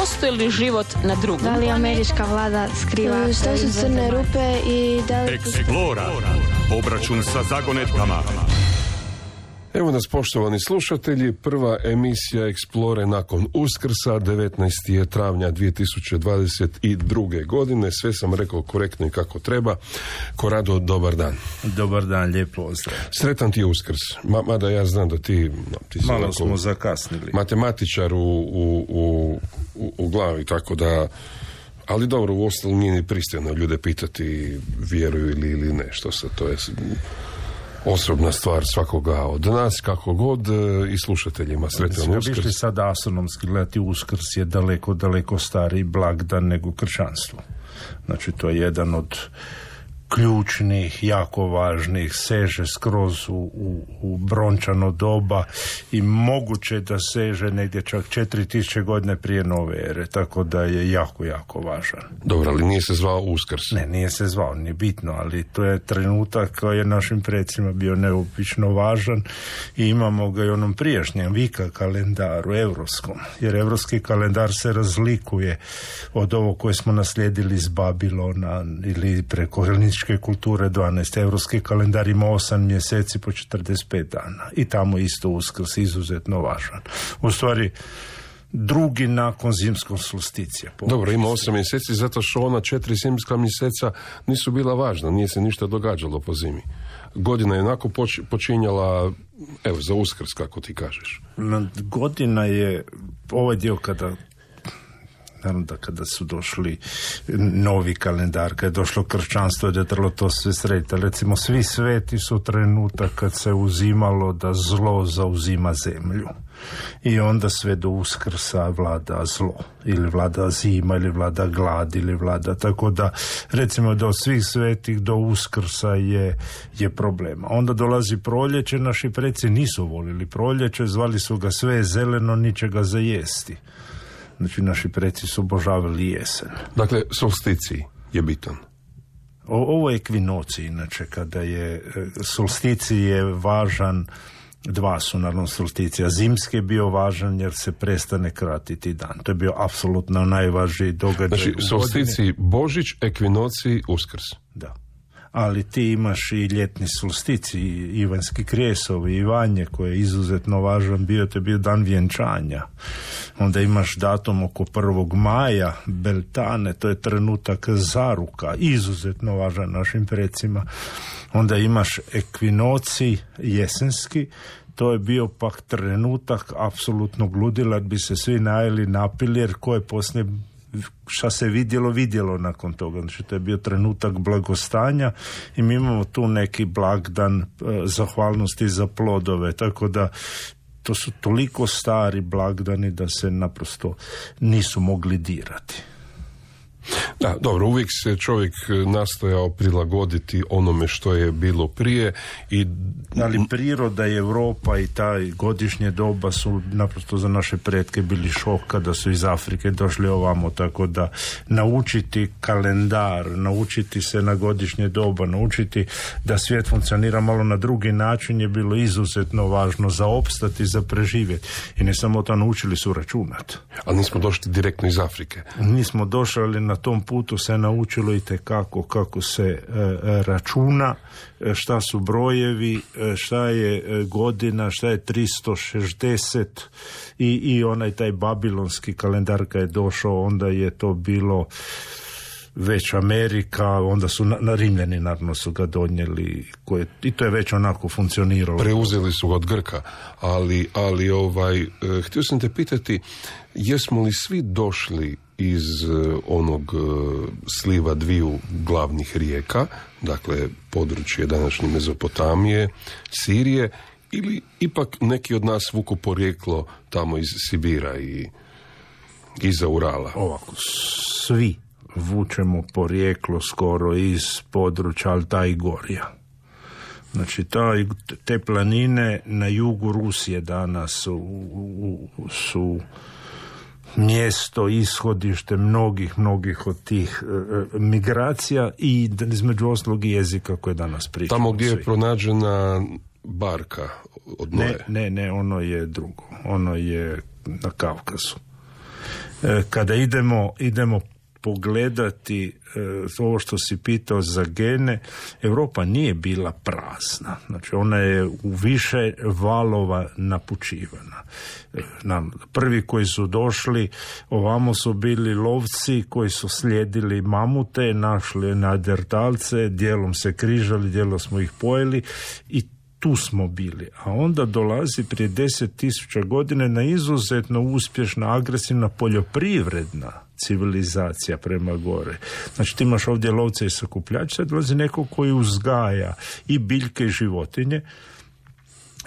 postoji li život na drugom? Da li američka vlada skriva... Što su crne rupe i da li... Eksplora. Obračun sa zagonetkama. Evo nas poštovani slušatelji, prva emisija Eksplore nakon Uskrsa, 19. je travnja 2022. godine, sve sam rekao korektno i kako treba. Korado, dobar dan. Dobar dan, lijep pozdrav. Sretan ti je Uskrs, Ma, mada ja znam da ti... ti si Malo smo zakasnili. Matematičar u, u, u, u- glavi, tako da... Ali dobro, u ostalom nije ni pristojno ljude pitati vjeruju ili, ili ne, što se to je osobna stvar svakoga od nas, kako god, e, i slušateljima sretan Uskrs. išli sad astronomski gledati Uskrs je daleko, daleko stariji blagdan nego kršćanstvo. Znači, to je jedan od ključnih, jako važnih, seže skroz u, u, u brončano doba i moguće da seže negdje čak 4000 godine prije nove ere, tako da je jako, jako važan. Dobro, ali nije se zvao Uskrs. Ne, nije se zvao, nije bitno, ali to je trenutak koji je našim predsima bio neobično važan i imamo ga i onom prijašnjem vika kalendaru, evropskom, jer evropski kalendar se razlikuje od ovog koje smo naslijedili iz Babilona ili preko heleničke kulture 12. Evropski kalendar ima 8 mjeseci po 45 dana i tamo isto uskrs izuzetno važan. U stvari, drugi nakon zimskog solsticija. Dobro, ima osam mjeseci, zato što ona četiri zimska mjeseca nisu bila važna, nije se ništa događalo po zimi. Godina je onako poč- počinjala, evo, za Uskrs, kako ti kažeš. Na- godina je ovaj dio kada naravno da kada su došli novi kalendar, kada je došlo kršćanstvo da je trebalo to sve srediti. Recimo, svi sveti su trenutak kad se uzimalo da zlo zauzima zemlju. I onda sve do uskrsa vlada zlo. Ili vlada zima, ili vlada glad, ili vlada. Tako da, recimo, do svih svetih do uskrsa je, je problema. Onda dolazi proljeće, naši preci nisu volili proljeće, zvali su ga sve zeleno, ničega za jesti. Znači, naši preci su obožavali jesen. Dakle, solsticiji je bitan. O, ovo je ekvinoci, inače, kada je e, solsticij je važan, dva su naravno solsticija. Zimski je bio važan jer se prestane kratiti dan. To je bio apsolutno najvažniji događaj Znači, solsticiji Božić, ekvinociji, Uskrs. Da. Ali ti imaš i ljetni solstici, i Ivanski krijesovi, i Vanje, koji je izuzetno važan bio, to je bio dan vjenčanja. Onda imaš datum oko 1. maja, Beltane, to je trenutak zaruka, izuzetno važan našim precima. Onda imaš ekvinoci jesenski, to je bio pak trenutak apsolutnog ludila, bi se svi najeli, napili, jer ko je poslije šta se vidjelo, vidjelo nakon toga. Znači, to je bio trenutak blagostanja i mi imamo tu neki blagdan e, zahvalnosti za plodove, tako da to su toliko stari blagdani da se naprosto nisu mogli dirati. Da, dobro, uvijek se čovjek e, nastojao prilagoditi onome što je bilo prije i Ali priroda i Europa i taj godišnje doba su naprosto za naše pretke bili šok kada su iz Afrike došli ovamo, tako da naučiti kalendar, naučiti se na godišnje doba, naučiti da svijet funkcionira malo na drugi način je bilo izuzetno važno za opstati, za preživjeti. I ne samo to, naučili su računati. ali nismo došli direktno iz Afrike. Nismo došli, na tom putu se naučilo i kako kako se e, e, računa, e, šta su brojevi, šta je godina, šta je 360 i, i onaj taj babilonski kalendar kad je došao, onda je to bilo već Amerika, onda su na, na Rimljani naravno su ga donijeli koje, i to je već onako funkcioniralo. Preuzeli su ga od Grka, ali, ali ovaj, e, htio sam te pitati, jesmo li svi došli iz e, onog e, sliva dviju glavnih rijeka, dakle područje današnje Mezopotamije, Sirije, ili ipak neki od nas vuku porijeklo tamo iz Sibira i iza Urala? ovako, svi vučemo porijeklo skoro iz područja Altaj Gorja. Znači, taj, te planine na jugu Rusije danas su, su mjesto, ishodište mnogih, mnogih od tih e, e, migracija i između ostalog i jezika koje danas pričamo. Tamo gdje je pronađena barka od Ne, Noe. ne, ne, ono je drugo. Ono je na Kavkazu. E, kada idemo, idemo pogledati e, ovo što si pitao za gene, Europa nije bila prazna. Znači ona je u više valova napučivana. E, nam, prvi koji su došli ovamo su bili lovci koji su slijedili mamute, našli nadertalce, dijelom se križali, dijelom smo ih pojeli i tu smo bili. A onda dolazi prije deset tisuća godine na izuzetno uspješna, agresivna poljoprivredna civilizacija prema gore. Znači ti imaš ovdje lovce i sakupljače, dolazi neko koji uzgaja i biljke i životinje,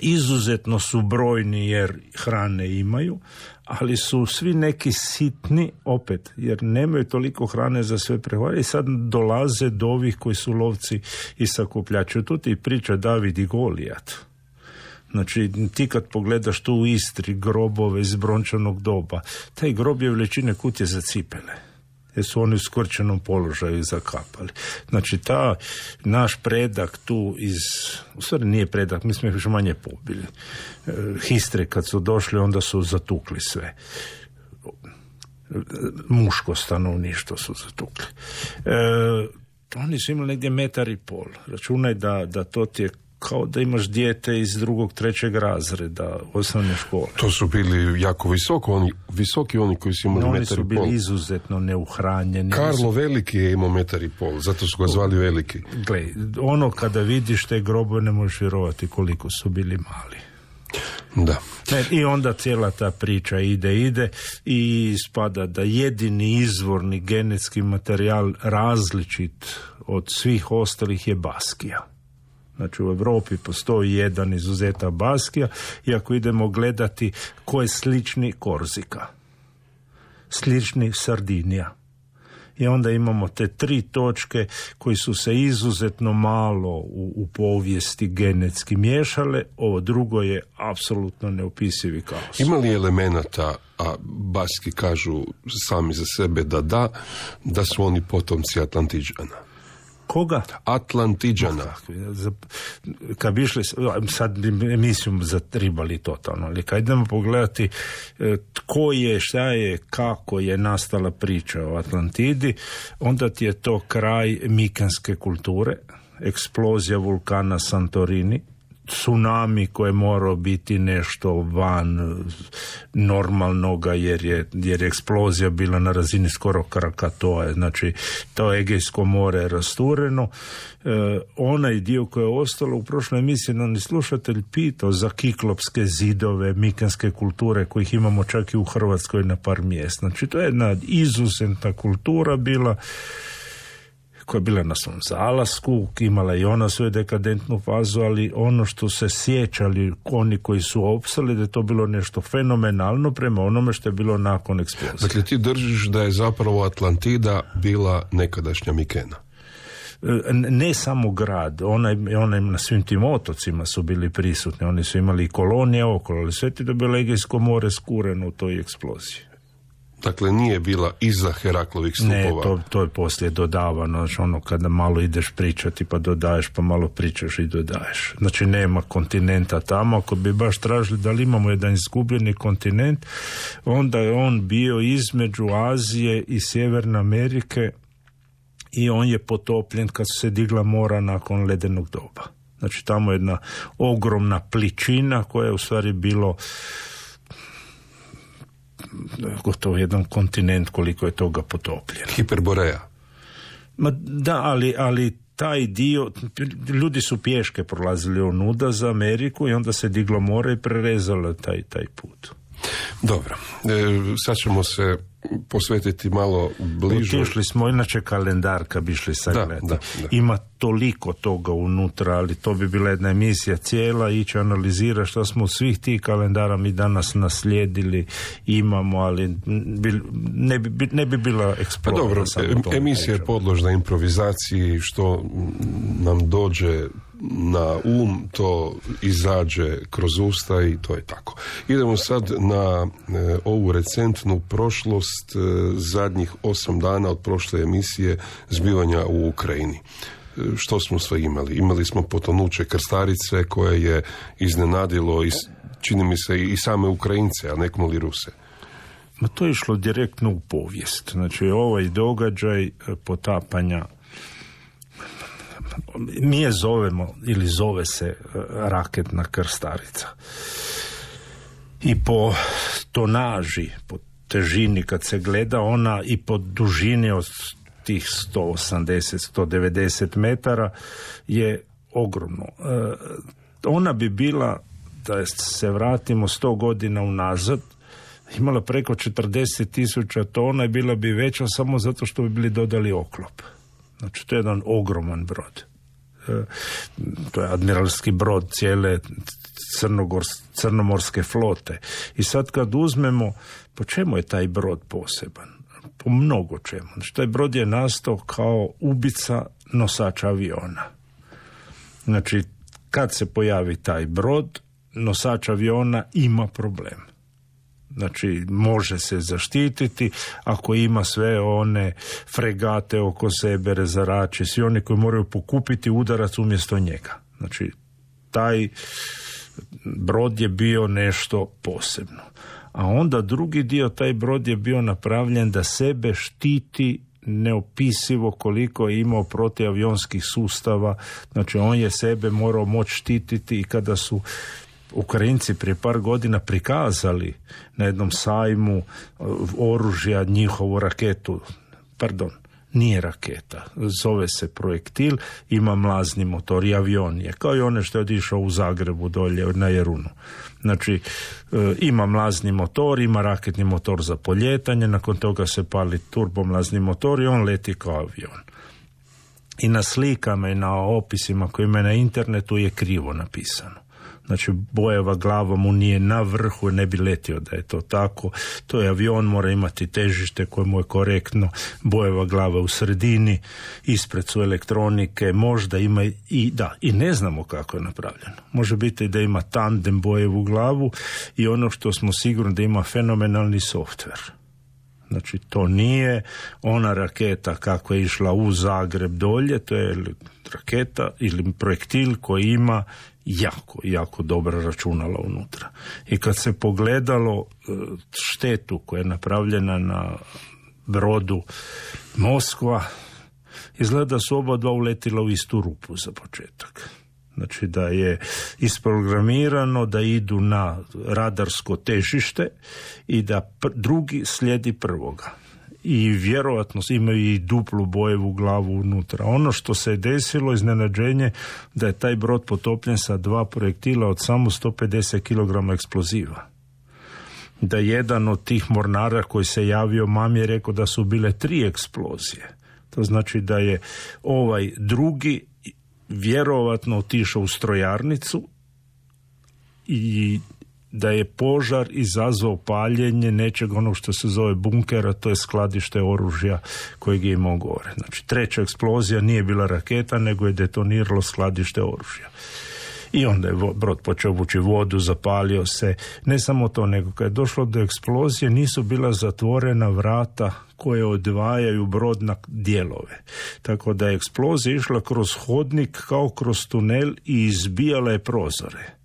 izuzetno su brojni jer hrane imaju, ali su svi neki sitni opet, jer nemaju toliko hrane za sve prehovore i sad dolaze do ovih koji su lovci i sakupljači. Tu ti priča David i Golijat. Znači, ti kad pogledaš tu u Istri grobove iz brončanog doba, taj grob je veličine kutije za cipele jer su oni u skrčenom položaju zakapali. Znači, ta naš predak tu iz, u stvari nije predak, mi smo još manje pobili. E, histre kad su došli, onda su zatukli sve. Muško stanovništvo su zatukli. E, oni su imali negdje metar i pol. Računaj da, da to ti je kao da imaš dijete iz drugog, trećeg razreda osnovne škole. To su bili jako visoko, oni, visoki oni koji su imali no, metar i pol. Oni su bili izuzetno neuhranjeni. Karlo Veliki je imao metar i pol, zato su ga zvali Veliki. Gle, ono kada vidiš te grobe ne možeš vjerovati koliko su bili mali. Da. Ne, I onda cijela ta priča ide, ide i spada da jedini izvorni genetski materijal različit od svih ostalih je Baskija. Znači u Europi postoji jedan izuzeta Baskija i ako idemo gledati ko je slični Korzika, slični Sardinija. I onda imamo te tri točke koji su se izuzetno malo u, u povijesti genetski miješale, ovo drugo je apsolutno neopisivi kaos. Ima li elemenata, a Baski kažu sami za sebe da da, da su oni potomci Atlantiđana? Koga? Atlantiđana. Kad bi išli, sad emisiju zatribali totalno, ali kad idemo pogledati e, tko je, šta je, kako je nastala priča o Atlantidi, onda ti je to kraj mikanske kulture, eksplozija vulkana Santorini, tsunami koje morao biti nešto van normalnoga jer je, jer je eksplozija bila na razini skoro Krakatoa, znači to Egejsko more je rastureno. E, onaj dio koji je ostalo u prošloj emisiji nam slušatelj pitao za kiklopske zidove, mikanske kulture kojih imamo čak i u Hrvatskoj na par mjesta. Znači to je jedna izuzetna kultura bila koja je bila na svom zalasku, imala i ona svoju dekadentnu fazu, ali ono što se sjećali oni koji su opstali, da je to bilo nešto fenomenalno prema onome što je bilo nakon eksplozije. Dakle, ti držiš da je zapravo Atlantida bila nekadašnja Mikena? E, ne samo grad, onaj, onaj na svim tim otocima su bili prisutni, oni su imali kolonije okolo, ali sve ti da bi Legijsko more skureno u toj eksploziji. Dakle, nije bila iza Heraklovih stupova. Ne, to, to je poslije dodavano. Znači, ono kada malo ideš pričati pa dodaješ, pa malo pričaš i dodaješ. Znači, nema kontinenta tamo. Ako bi baš tražili da li imamo jedan izgubljeni kontinent, onda je on bio između Azije i Sjeverne Amerike i on je potopljen kad se digla mora nakon ledenog doba. Znači, tamo je jedna ogromna pličina koja je u stvari bilo gotovo jedan kontinent koliko je toga potopljeno. Hiperboreja. Ma da, ali, ali taj dio, ljudi su pješke prolazili onuda za Ameriku i onda se diglo more i prerezalo taj, taj put. Dobro, e, sad ćemo se posvetiti malo bliže. Otišli smo inače kalendar kad bi išli sagledati. Ima toliko toga unutra, ali to bi bila jedna emisija cijela, ići analizira što smo svih tih kalendara mi danas naslijedili, imamo, ali ne, bi, ne bi bila eksplozija. Pa dobro, emisija je podložna improvizaciji, što nam dođe na um to izađe kroz usta i to je tako. Idemo sad na e, ovu recentnu prošlost e, zadnjih osam dana od prošle emisije zbivanja u Ukrajini. E, što smo sve imali? Imali smo potonuće krstarice koje je iznenadilo i čini mi se i same Ukrajince, a nekom li Ruse. Ma to je išlo direktno u povijest. Znači, ovaj događaj e, potapanja mi je zovemo ili zove se e, raketna krstarica. I po tonaži, po težini kad se gleda, ona i po dužini od tih 180-190 metara je ogromno. E, ona bi bila, da se vratimo 100 godina unazad, imala preko 40 tisuća tona i bila bi veća samo zato što bi bili dodali oklop. Znači, to je jedan ogroman brod. E, to je admiralski brod cijele crnomorske flote. I sad kad uzmemo, po čemu je taj brod poseban? Po mnogo čemu. Znači, taj brod je nastao kao ubica nosača aviona. Znači, kad se pojavi taj brod, nosač aviona ima problem. Znači, može se zaštititi ako ima sve one fregate oko sebe, rezarače, svi oni koji moraju pokupiti udarac umjesto njega. Znači, taj brod je bio nešto posebno. A onda drugi dio, taj brod je bio napravljen da sebe štiti neopisivo koliko je imao protiavionskih sustava. Znači, on je sebe morao moći štititi i kada su Ukrajinci prije par godina prikazali na jednom sajmu uh, oružja njihovu raketu, pardon, nije raketa, zove se projektil, ima mlazni motor i avion je, kao i one što je odišao u Zagrebu dolje na Jerunu. Znači, uh, ima mlazni motor, ima raketni motor za poljetanje, nakon toga se pali turbomlazni motor i on leti kao avion. I na slikama i na opisima koji ima na internetu je krivo napisano. Znači bojeva glava mu nije na vrhu, ne bi letio da je to tako. To je avion, mora imati težište koje mu je korektno. Bojeva glava u sredini, ispred su elektronike, možda ima i da, i ne znamo kako je napravljeno. Može biti da ima tandem bojevu glavu i ono što smo sigurni da ima fenomenalni softver. Znači to nije ona raketa kako je išla u Zagreb dolje, to je raketa ili projektil koji ima jako, jako dobra računala unutra. I kad se pogledalo e, štetu koja je napravljena na brodu Moskva, izgleda su oba dva uletila u istu rupu za početak. Znači da je isprogramirano da idu na radarsko težište i da drugi slijedi prvoga i vjerojatno imaju i duplu bojevu glavu unutra. Ono što se je desilo iznenađenje da je taj brod potopljen sa dva projektila od samo 150 kg eksploziva. Da jedan od tih mornara koji se javio mami je rekao da su bile tri eksplozije. To znači da je ovaj drugi vjerojatno otišao u strojarnicu i da je požar izazvao paljenje nečeg onog što se zove bunkera, to je skladište oružja kojeg je imao gore. Znači, treća eksplozija nije bila raketa, nego je detoniralo skladište oružja. I onda je brod počeo vući vodu, zapalio se. Ne samo to, nego kad je došlo do eksplozije nisu bila zatvorena vrata koje odvajaju brod na dijelove. Tako da je eksplozija išla kroz hodnik kao kroz tunel i izbijala je prozore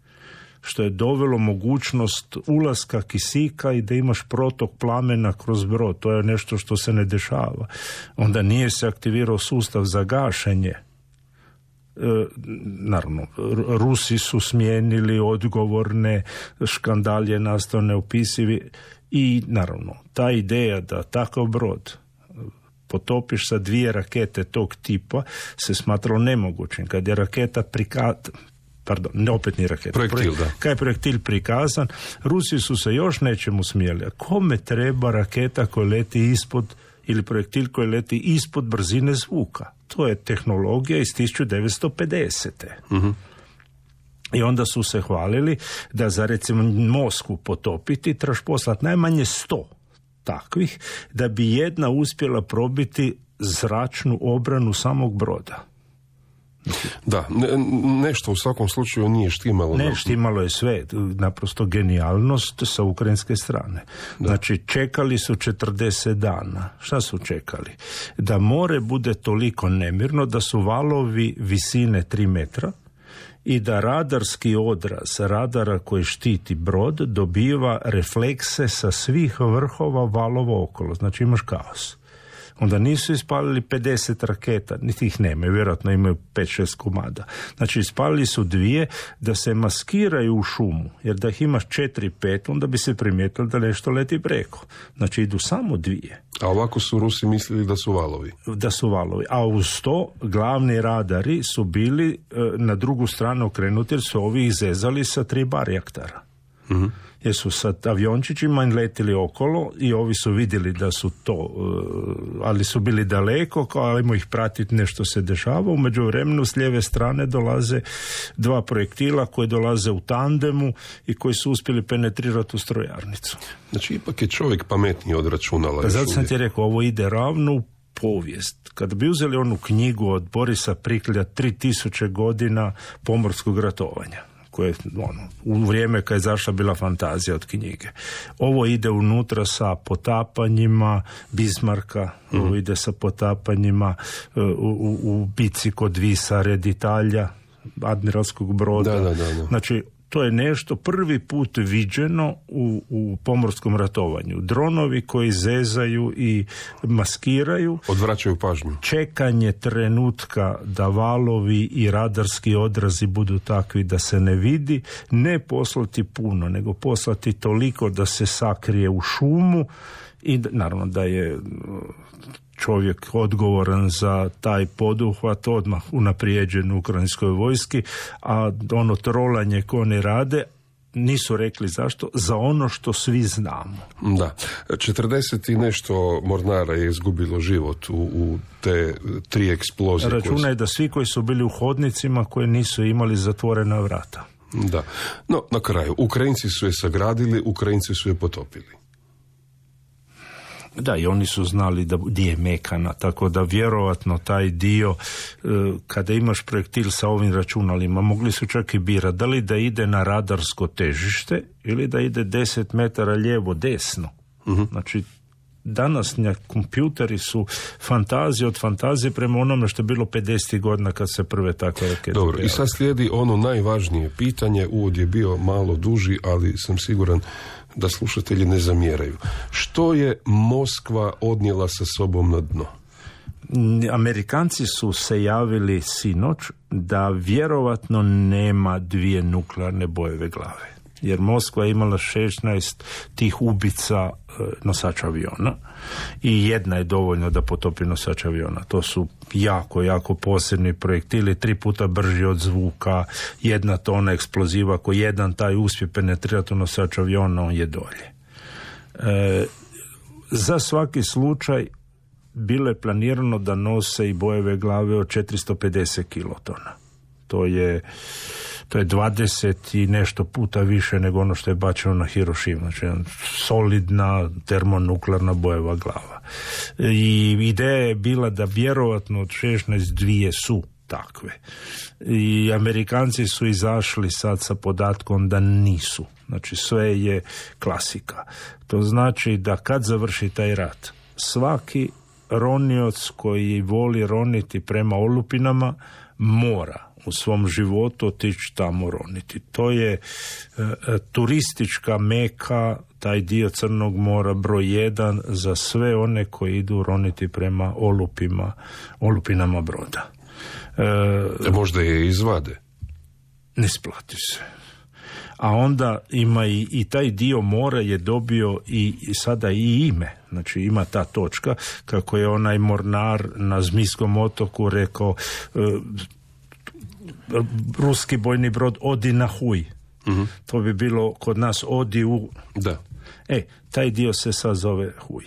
što je dovelo mogućnost ulaska kisika i da imaš protok plamena kroz brod. To je nešto što se ne dešava. Onda nije se aktivirao sustav za gašenje. E, naravno, Rusi su smijenili odgovorne, škandal je nastao neopisivi i naravno, ta ideja da takav brod potopiš sa dvije rakete tog tipa se smatralo nemogućim. Kad je raketa prikat, pardon, ne opet ni raketa. Projektil, da. Kaj je projektil prikazan, Rusi su se još nečemu smijeli. A kome treba raketa koja leti ispod ili projektil koji leti ispod brzine zvuka? To je tehnologija iz 1950. uh I onda su se hvalili da za recimo Moskvu potopiti trebaš poslati najmanje sto takvih da bi jedna uspjela probiti zračnu obranu samog broda. Da, nešto u svakom slučaju nije štimalo. Ne, štimalo je sve, naprosto genijalnost sa ukrajinske strane. Znači, čekali su 40 dana. Šta su čekali? Da more bude toliko nemirno, da su valovi visine 3 metra i da radarski odraz radara koji štiti brod dobiva reflekse sa svih vrhova valova okolo. Znači imaš kaos onda nisu ispalili 50 raketa, niti ih nemaju, vjerojatno imaju 5-6 komada. Znači ispalili su dvije da se maskiraju u šumu, jer da ih imaš 4-5, onda bi se primijetilo da nešto leti preko. Znači idu samo dvije. A ovako su Rusi mislili da su valovi. Da su valovi. A uz to glavni radari su bili e, na drugu stranu okrenuti jer su ovi izezali sa tri barjaktara. mm jer su sa aviončićima letili okolo i ovi su vidjeli da su to, e, ali su bili daleko, kao ajmo ih pratiti nešto se dešava. U međuvremenu s lijeve strane dolaze dva projektila koji dolaze u tandemu i koji su uspjeli penetrirati u strojarnicu. Znači ipak je čovjek pametniji od računala. Pa zato sam ti rekao, ovo ide ravno u povijest. Kad bi uzeli onu knjigu od Borisa Priklja 3000 godina pomorskog ratovanja koje ono, u vrijeme kad je zašla bila fantazija od knjige. Ovo ide unutra sa potapanjima Bismarka, ovo mhm. ide sa potapanjima e, u, u, u bici kod Visa Reditalja, admiralskog broda. Da, da, da, Znači, to je nešto prvi put viđeno u, u pomorskom ratovanju. Dronovi koji zezaju i maskiraju. Odvraćaju pažnju. Čekanje trenutka da valovi i radarski odrazi budu takvi da se ne vidi. Ne poslati puno, nego poslati toliko da se sakrije u šumu i naravno da je čovjek odgovoran za taj poduhvat odmah unaprijeđen u ukrajinskoj vojski, a ono trolanje ko ne rade, nisu rekli zašto, za ono što svi znamo. Da, 40 i nešto mornara je izgubilo život u, u te tri eksplozije. Računaj da svi koji su bili u hodnicima koji nisu imali zatvorena vrata. Da, no na kraju, Ukrajinci su je sagradili, Ukrajinci su je potopili. Da, i oni su znali da gdje je mekana, tako da vjerovatno taj dio, e, kada imaš projektil sa ovim računalima, mogli su čak i birati da li da ide na radarsko težište ili da ide 10 metara lijevo desno. uh Znači, danasnja kompjuteri su fantazije od fantazije prema onome što je bilo 50 godina kad se prve takve rakete Dobro, i sad slijedi ono najvažnije pitanje, uvod je bio malo duži, ali sam siguran da slušatelji ne zamjeraju. Što je Moskva odnijela sa sobom na dno? Amerikanci su se javili sinoć da vjerovatno nema dvije nuklearne bojeve glave. Jer Moskva je imala 16 tih ubica e, nosača aviona i jedna je dovoljno da potopi nosač aviona. To su jako, jako posebni projektili, tri puta brži od zvuka, jedna tona eksploziva, ako jedan taj uspije penetrirati nosač aviona, on je dolje. E, za svaki slučaj bilo je planirano da nose i bojeve glave od 450 kilotona. To je to je 20 i nešto puta više nego ono što je bačeno na Hiroshima. Znači, solidna termonuklearna bojeva glava. I ideja je bila da vjerovatno od 16 dvije su takve. I Amerikanci su izašli sad sa podatkom da nisu. Znači sve je klasika. To znači da kad završi taj rat, svaki ronioc koji voli roniti prema olupinama mora u svom životu otići tamo roniti. To je e, e, turistička meka, taj dio Crnog mora broj jedan za sve one koji idu roniti prema olupima, olupinama broda. E, možda je izvade? Ne splati se. A onda ima i, i taj dio mora je dobio i, i sada i ime. Znači ima ta točka kako je onaj mornar na Zmijskom otoku rekao e, ruski bojni brod odi na huj. uh To bi bilo kod nas odi u... Da. E, taj dio se sad zove huj.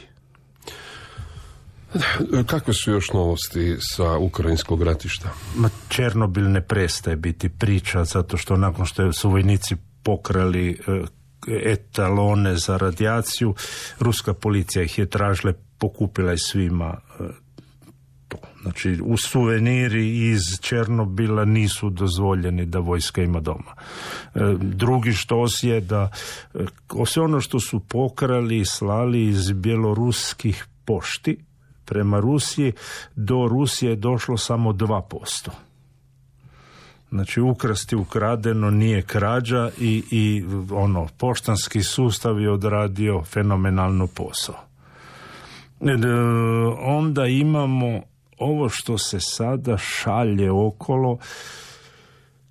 Kakve su još novosti sa ukrajinskog ratišta? Ma Černobil ne prestaje biti priča zato što nakon što su vojnici pokrali e, etalone za radijaciju, ruska policija ih je tražila, pokupila je svima e, Znači, u suveniri iz Černobila nisu dozvoljeni da vojska ima doma. E, drugi štos je da e, sve ono što su pokrali i slali iz bjeloruskih pošti prema Rusiji, do Rusije je došlo samo 2%. Znači ukrasti ukradeno nije krađa i, i ono poštanski sustav je odradio fenomenalno posao. E, onda imamo ovo što se sada šalje okolo,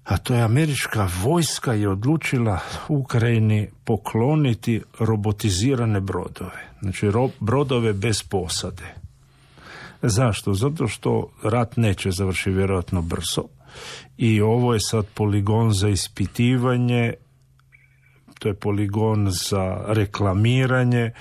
a to je američka vojska je odlučila Ukrajini pokloniti robotizirane brodove. Znači brodove bez posade. Zašto? Zato što rat neće završiti vjerojatno brzo i ovo je sad poligon za ispitivanje, to je poligon za reklamiranje,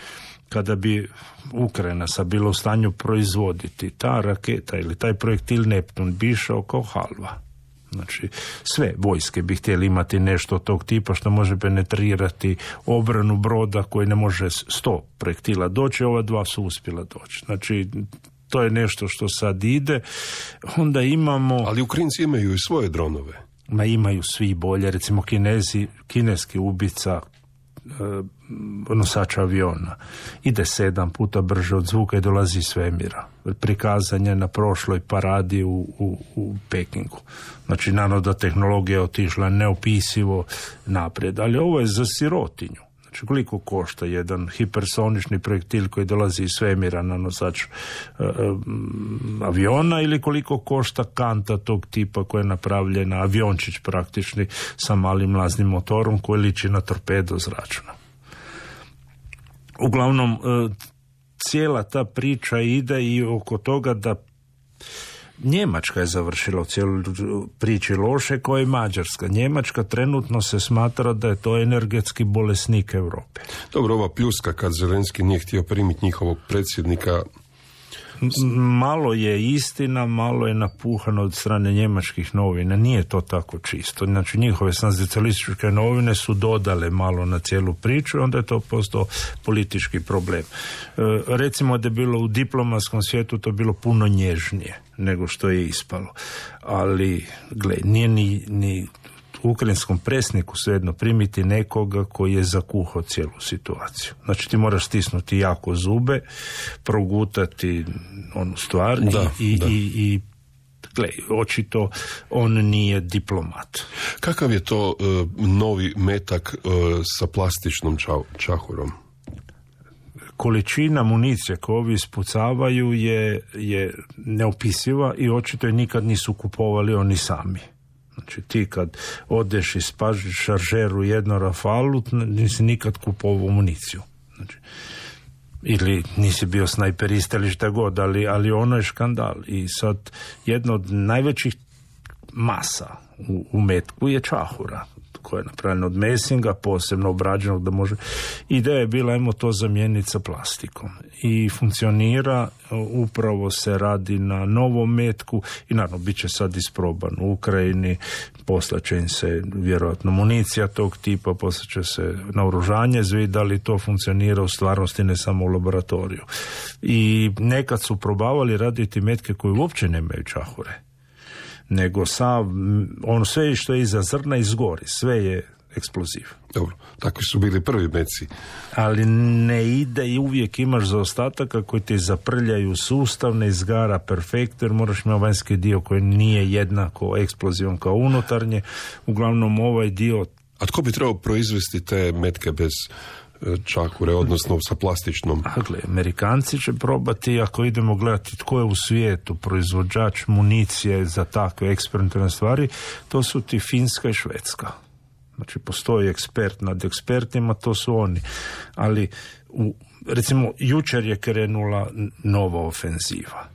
kada bi Ukrajina sad bila u stanju proizvoditi ta raketa ili taj projektil Neptun bi išao kao halva. Znači, sve vojske bi htjeli imati nešto tog tipa što može penetrirati obranu broda koji ne može sto projektila doći, ova dva su uspjela doći. Znači, to je nešto što sad ide. Onda imamo... Ali Ukrajinci imaju i svoje dronove. Ma imaju svi bolje. Recimo kinezi, kineski ubica e, nosača aviona ide sedam puta brže od zvuka i dolazi iz svemira. Prikazan je na prošloj paradi u, u, u Pekingu. Znači, naravno da tehnologija otišla neopisivo naprijed, ali ovo je za sirotinju. Znači koliko košta jedan hipersonični projektil koji dolazi iz svemira na nosač e, aviona ili koliko košta kanta tog tipa koja je napravljena aviončić praktični sa malim mlaznim motorom koji liči na torpedo zračna. Uglavnom, e, cijela ta priča ide i oko toga da Njemačka je završila u cijeloj priči loše koja je Mađarska. Njemačka trenutno se smatra da je to energetski bolesnik Europe. Dobro, ova pljuska kad Zelenski nije htio primiti njihovog predsjednika malo je istina, malo je napuhano od strane njemačkih novina. Nije to tako čisto. Znači njihove nacionalističke novine su dodale malo na cijelu priču i onda je to postao politički problem. E, recimo da je bilo u diplomatskom svijetu to bilo puno nježnije nego što je ispalo. Ali, gle, nije ni, ni ukrajinskom presniku svejedno primiti nekoga koji je zakuhao cijelu situaciju. Znači ti moraš stisnuti jako zube, progutati onu stvar da, i, i, i gle, očito on nije diplomat. Kakav je to e, novi metak e, sa plastičnom čahurom? količina municije koju ovi ispucavaju je, je neopisiva i očito je nikad nisu kupovali oni sami. Znači ti kad odeš i spažiš šaržeru jedno rafalu, nisi nikad kupovao municiju. Znači, ili nisi bio snajperista ili šta god, ali, ali ono je škandal. I sad jedno od najvećih masa u, u metku je čahura koja je napravljena od mesinga, posebno obrađenog da može. Ideja je bila, ajmo to zamijeniti sa plastikom. I funkcionira, upravo se radi na novom metku i naravno bit će sad isproban u Ukrajini, poslaće im se vjerojatno municija tog tipa, poslaće se naoružanje, zvi da li to funkcionira u stvarnosti, ne samo u laboratoriju. I nekad su probavali raditi metke koje uopće nemaju čahure nego sav, ono sve što je iza zrna izgori, sve je eksploziv. Dobro, takvi su bili prvi meci. Ali ne ide i uvijek imaš zaostataka koji ti zaprljaju sustav, ne izgara perfekt, jer moraš imati vanjski dio koji nije jednako eksplozivan kao unutarnje. Uglavnom ovaj dio... A tko bi trebao proizvesti te metke bez čakure, odnosno sa plastičnom. Dakle, Amerikanci će probati, ako idemo gledati tko je u svijetu proizvođač municije za takve eksperimentalne stvari, to su ti Finska i Švedska. Znači, postoji ekspert nad ekspertima, to su oni. Ali, u, recimo, jučer je krenula nova ofenziva.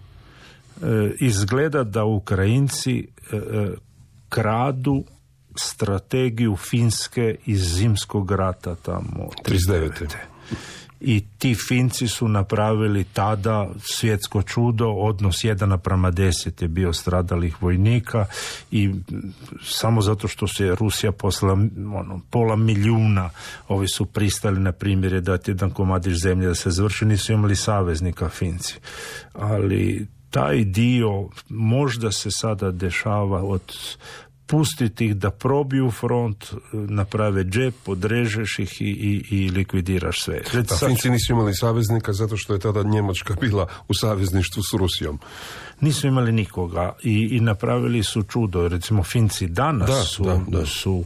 E, izgleda da Ukrajinci e, e kradu strategiju Finske iz zimskog rata tamo 39. I ti Finci su napravili tada svjetsko čudo, odnos 1 naprama 10 je bio stradalih vojnika i samo zato što se Rusija poslala ono, pola milijuna, ovi su pristali na primjer dati jedan komadić zemlje da se završi, nisu imali saveznika Finci. Ali taj dio možda se sada dešava od pustiti ih da probiju front, naprave džep, podrežeš ih i, i, i likvidiraš sve. A Finci nisu imali saveznika zato što je tada Njemačka bila u savezništvu s Rusijom. Nisu imali nikoga i, i napravili su čudo. Recimo Finci danas Da, su, da, da. su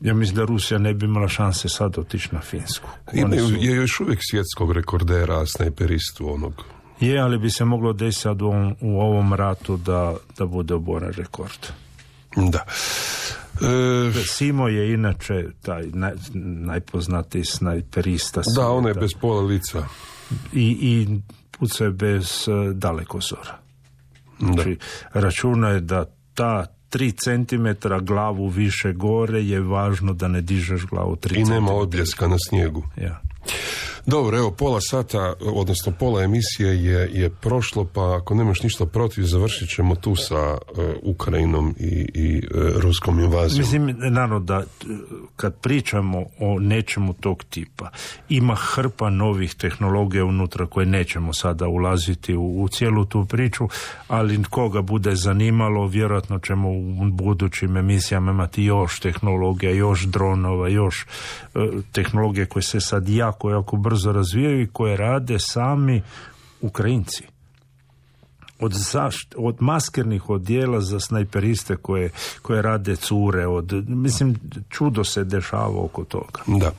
ja mislim da Rusija ne bi imala šanse sad otići na Finsku. Imaju, su- je još uvijek svjetskog rekordera, snajperistu onog. Je, ali bi se moglo desiti sad u ovom, u ovom ratu da, da bude oboren rekord. Da. E, Simo je inače taj naj, najpoznatiji snajperista. da, ona je bez pola lica. I, i puca je bez e, dalekozora. Znači, računa je da ta tri centimetra glavu više gore je važno da ne dižeš glavu tri I nema odbljeska na snijegu. Ja. Dobro, evo, pola sata, odnosno pola emisije je, je prošlo, pa ako nemaš ništa protiv, završit ćemo tu sa e, Ukrajinom i, i e, ruskom invazijom. Mislim, naravno da t- kad pričamo o nečemu tog tipa, ima hrpa novih tehnologija unutra koje nećemo sada ulaziti u, u cijelu tu priču, ali koga bude zanimalo, vjerojatno ćemo u budućim emisijama imati još tehnologija, još dronova, još e, tehnologije koje se sad jako, jako brzo razvijaju i koje rade sami Ukrajinci od, zašt, od maskernih odjela za snajperiste koje, koje rade cure, od, mislim, čudo se dešava oko toga. Da.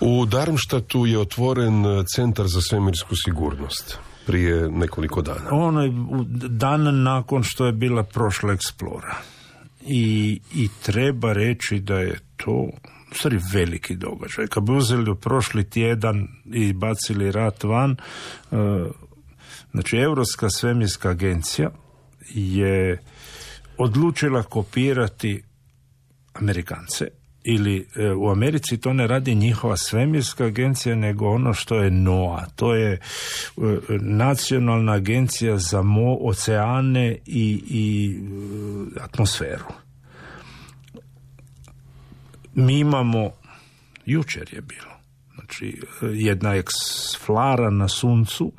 U Darmštatu je otvoren e, centar za svemirsku sigurnost prije nekoliko dana. Ono je dan nakon što je bila prošla eksplora. I, I treba reći da je to stvari veliki događaj. Kad bi uzeli prošli tjedan i bacili rat van, e, znači Europska svemirska agencija je odlučila kopirati Amerikance ili e, u Americi to ne radi njihova svemirska agencija nego ono što je NOAA to je e, nacionalna agencija za mo, oceane i, i e, atmosferu mi imamo jučer je bilo znači e, jedna eksflara na suncu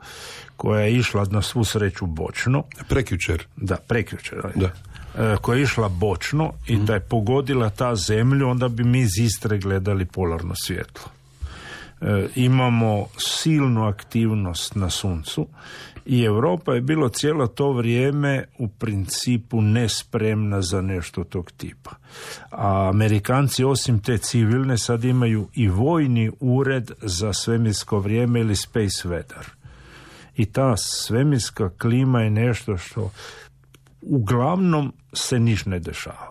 koja je išla na svu sreću bočno Prekjučer. da, prekjučer. Da. E, koja je išla bočno i da je pogodila ta zemlju, onda bi mi iz Istre gledali polarno svjetlo. E, imamo silnu aktivnost na suncu i Europa je bilo cijelo to vrijeme u principu nespremna za nešto tog tipa. A Amerikanci osim te civilne sad imaju i vojni ured za svemirsko vrijeme ili space weather. I ta svemirska klima je nešto što uglavnom se niš ne dešava.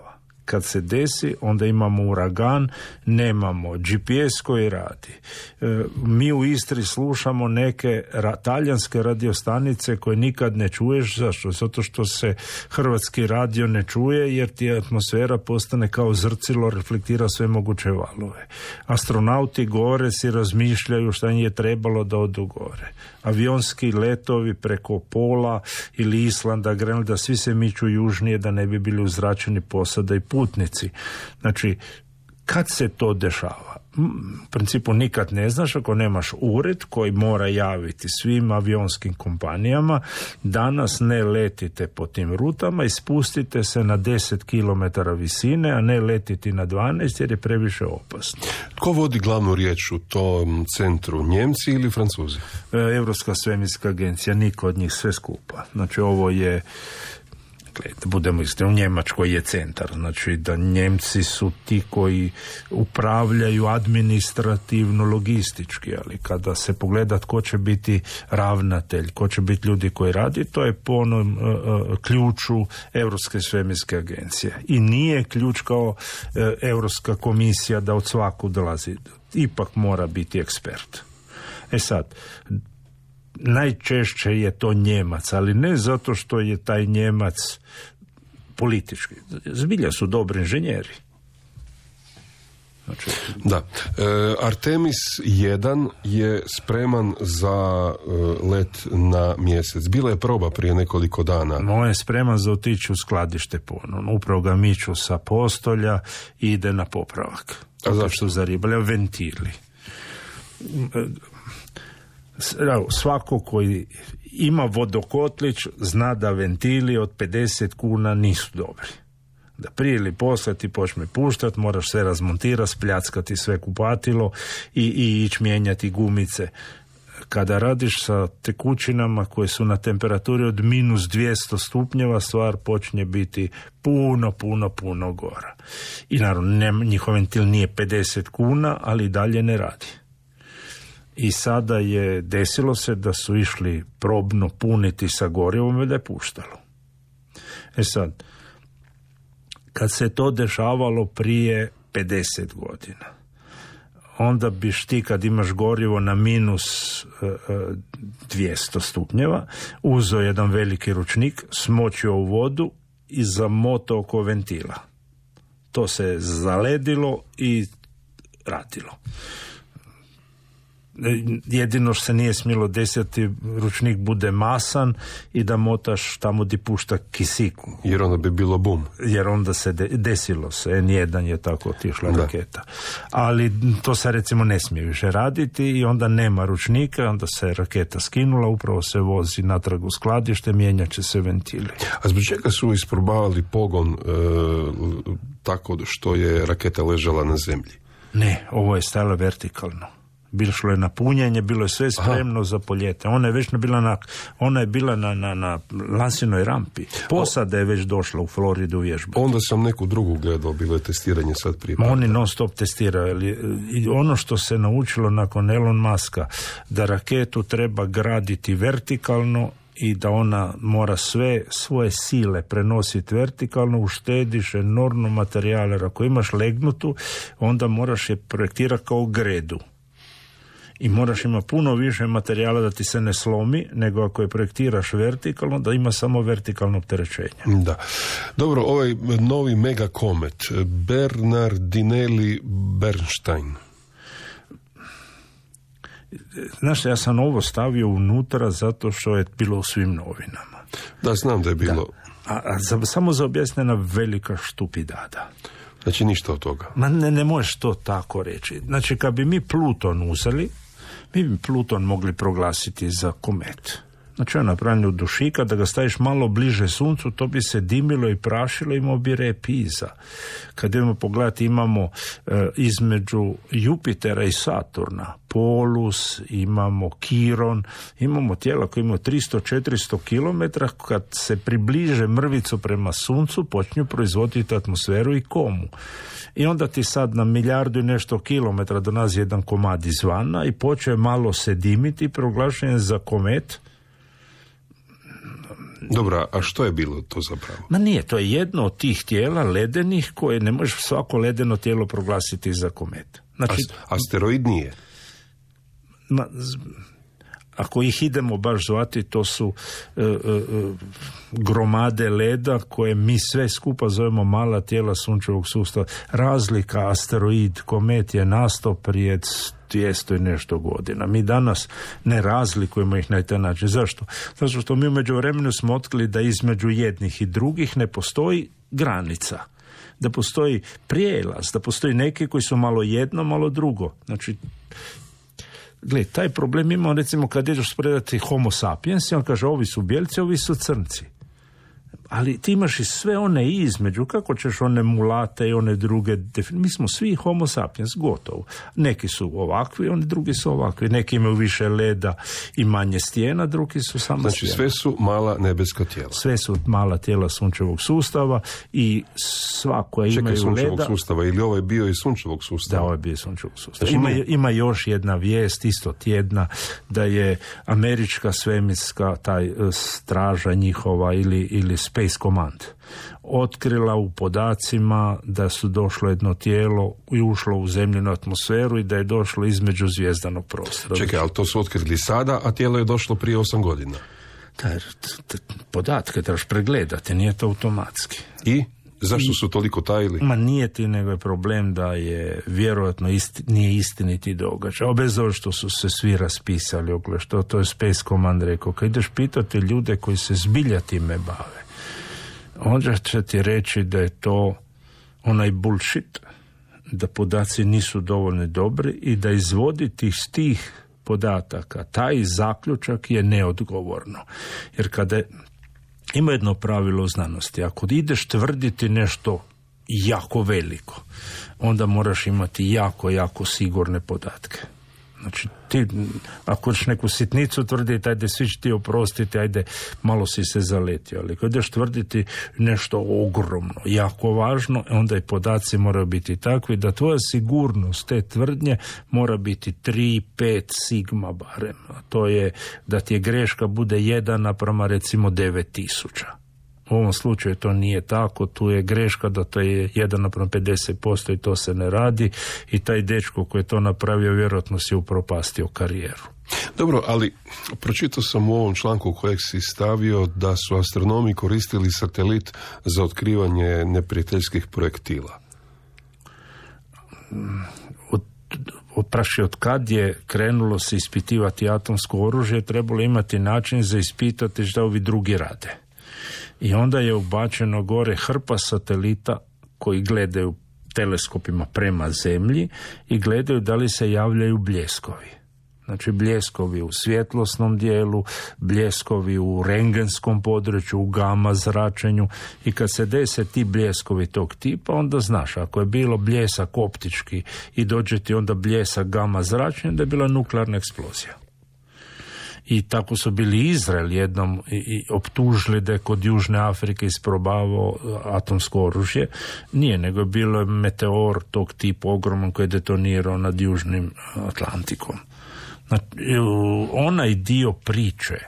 Kad se desi, onda imamo uragan, nemamo GPS koji radi. E, mi u Istri slušamo neke ra- talijanske radiostanice koje nikad ne čuješ. Zašto? Zato što se hrvatski radio ne čuje jer ti atmosfera postane kao zrcilo, reflektira sve moguće valove. Astronauti gore si razmišljaju šta im je trebalo da odu gore. Avionski letovi preko Pola ili Islanda, Grenlanda, svi se miču južnije da ne bi bili uzračeni posada i putnici. Znači, kad se to dešava? U principu nikad ne znaš ako nemaš ured koji mora javiti svim avionskim kompanijama danas ne letite po tim rutama i spustite se na 10 km visine, a ne letiti na 12 jer je previše opasno. Tko vodi glavnu riječ u tom centru? Njemci ili Francuzi? Europska svemirska agencija, niko od njih sve skupa. Znači ovo je Gledajte, budemo iskreni, u Njemačkoj je centar, znači da Njemci su ti koji upravljaju administrativno, logistički, ali kada se pogleda tko će biti ravnatelj, ko će biti ljudi koji radi, to je po onom e, ključu Europske svemirske agencije. I nije ključ kao e, Europska komisija da od svaku dolazi. Ipak mora biti ekspert. E sad, najčešće je to Njemac, ali ne zato što je taj Njemac politički. Zbilja su dobri inženjeri. Znači, Da. E, Artemis 1 je spreman za e, let na mjesec. Bila je proba prije nekoliko dana. on je spreman za otići u skladište ponovno. Upravo ga miču sa postolja i ide na popravak. A zašto? Su zaribali ventili. Svako koji ima vodokotlić zna da ventili od 50 kuna nisu dobri. Da prije ili poslije ti počne puštati, moraš sve razmontirati, spljackati sve kupatilo i, i ići mijenjati gumice kada radiš sa tekućinama koje su na temperaturi od minus 200 stupnjeva, stvar počinje biti puno, puno, puno gora. I naravno, njihov ventil nije 50 kuna, ali dalje ne radi. I sada je desilo se da su išli probno puniti sa gorivom i da je puštalo. E sad, kad se to dešavalo prije 50 godina, onda biš ti kad imaš gorivo na minus 200 e, stupnjeva, uzeo jedan veliki ručnik, smočio u vodu i zamoto oko ventila. To se zaledilo i radilo jedino što se nije smjelo desiti ručnik bude masan i da motaš tamo di pušta kisiku. Jer onda bi bilo bum. Jer onda se desilo se, N1 je tako otišla raketa. Ali to se recimo ne smije više raditi i onda nema ručnika, onda se raketa skinula, upravo se vozi natrag u skladište, mijenjat će se ventili. A zbog čega su isprobavali pogon e, tako što je raketa ležala na zemlji? Ne, ovo je stajalo vertikalno bilo je na punjenje, bilo je sve spremno za poljete. Ona je već bila na, ona je bila na, na, na lansinoj rampi. Posada je već došla u Floridu vježbu. Onda sam neku drugu gledao, bilo je testiranje sad prije. Oni non stop testiraju. I ono što se naučilo nakon Elon Muska, da raketu treba graditi vertikalno i da ona mora sve svoje sile prenositi vertikalno, uštediš enormno materijale. Ako imaš legnutu, onda moraš je projektirati kao gredu i moraš ima puno više materijala da ti se ne slomi, nego ako je projektiraš vertikalno, da ima samo vertikalno opterećenje. Da. Dobro, ovaj novi megakomet, Bernardinelli Bernstein. Znaš, ja sam ovo stavio unutra zato što je bilo u svim novinama. Da, znam da je bilo. A, a za, samo za objasnjena velika štupidada. Znači ništa od toga. Ma ne, ne možeš to tako reći. Znači kad bi mi Pluton uzeli, mi bi Pluton mogli proglasiti za komet. Znači on napravljen od dušika, da ga staviš malo bliže suncu, to bi se dimilo i prašilo, imao bi repiza. Kad idemo pogledati, imamo e, između Jupitera i Saturna, Polus, imamo Kiron, imamo tijela koje imaju 300-400 km, kad se približe mrvicu prema suncu, počinju proizvoditi atmosferu i komu. I onda ti sad na milijardu i nešto kilometra do nas jedan komad izvana i počeo malo se dimiti i proglašen za komet, dobro, a što je bilo to zapravo? Ma nije, to je jedno od tih tijela ledenih koje ne možeš svako ledeno tijelo proglasiti za komet. Znači, asteroid nije? Ma, ako ih idemo baš zvati, to su e, e, e, gromade leda koje mi sve skupa zovemo mala tijela sunčevog sustava. Razlika asteroid, komet je nastao prije 200 i nešto godina. Mi danas ne razlikujemo ih na taj način. Zašto? Zato što mi u međuvremenu smo otkrili da između jednih i drugih ne postoji granica da postoji prijelaz, da postoji neki koji su malo jedno, malo drugo. Znači, Gle, taj problem ima recimo kad ideš spredati homo sapiens i on kaže ovi su bijelci, ovi su crnci ali ti imaš i sve one između, kako ćeš one mulate i one druge, mi smo svi homo sapiens, gotovo. Neki su ovakvi, oni drugi su ovakvi, neki imaju više leda i manje stijena, drugi su samo Znači sve su mala nebeska tijela. Sve su mala tijela sunčevog sustava i sva koja Čekaj, imaju sunčevog leda... sustava ili ovaj bio iz sunčevog sustava? Da, ovaj bio iz sunčevog sustava. Znači, ima, ima još jedna vijest, isto tjedna, da je američka svemirska taj e, straža njihova ili, ili Space Command otkrila u podacima da su došlo jedno tijelo i ušlo u zemljenu atmosferu i da je došlo između zvijezdanog prostora. Čekaj, ali to su otkrili sada, a tijelo je došlo prije osam godina. Da, podatke trebaš pregledati, nije to automatski. I? Zašto su toliko tajili? Ma nije ti nego je problem da je vjerojatno isti, nije istiniti događaj. Bez što su se svi raspisali okolo što to je Space Command rekao. Kad ideš pitati ljude koji se zbilja time bave, onda će ti reći da je to onaj bullshit, da podaci nisu dovoljno dobri i da izvoditi iz tih podataka taj zaključak je neodgovorno. Jer kada ima jedno pravilo znanosti, ako ideš tvrditi nešto jako veliko, onda moraš imati jako, jako sigurne podatke. Znači, ti, ako ćeš neku sitnicu tvrditi, ajde, svi će ti oprostiti, ajde, malo si se zaletio. Ali kad ideš tvrditi nešto ogromno, jako važno, onda i podaci moraju biti takvi da tvoja sigurnost te tvrdnje mora biti 3, 5 sigma barem. A to je da ti je greška bude jedan naprama recimo 9000. U ovom slučaju to nije tako, tu je greška da to je 1 napravo 50% i to se ne radi i taj dečko koji je to napravio vjerojatno si upropastio karijeru. Dobro, ali pročitao sam u ovom članku kojeg si stavio da su astronomi koristili satelit za otkrivanje neprijateljskih projektila. Od, opraši od kad je krenulo se ispitivati atomsko oružje, trebalo imati način za ispitati što ovi drugi rade i onda je ubačeno gore hrpa satelita koji gledaju teleskopima prema zemlji i gledaju da li se javljaju bljeskovi. Znači bljeskovi u svjetlosnom dijelu, bljeskovi u rengenskom području, u gama zračenju i kad se dese ti bljeskovi tog tipa, onda znaš, ako je bilo bljesak optički i dođe ti onda bljesak gama zračenja, da je bila nuklearna eksplozija i tako su bili Izrael jednom i optužili da je kod Južne Afrike isprobavao atomsko oružje. Nije, nego je bilo meteor tog tipa ogroman koji je detonirao nad Južnim Atlantikom. Znači, onaj dio priče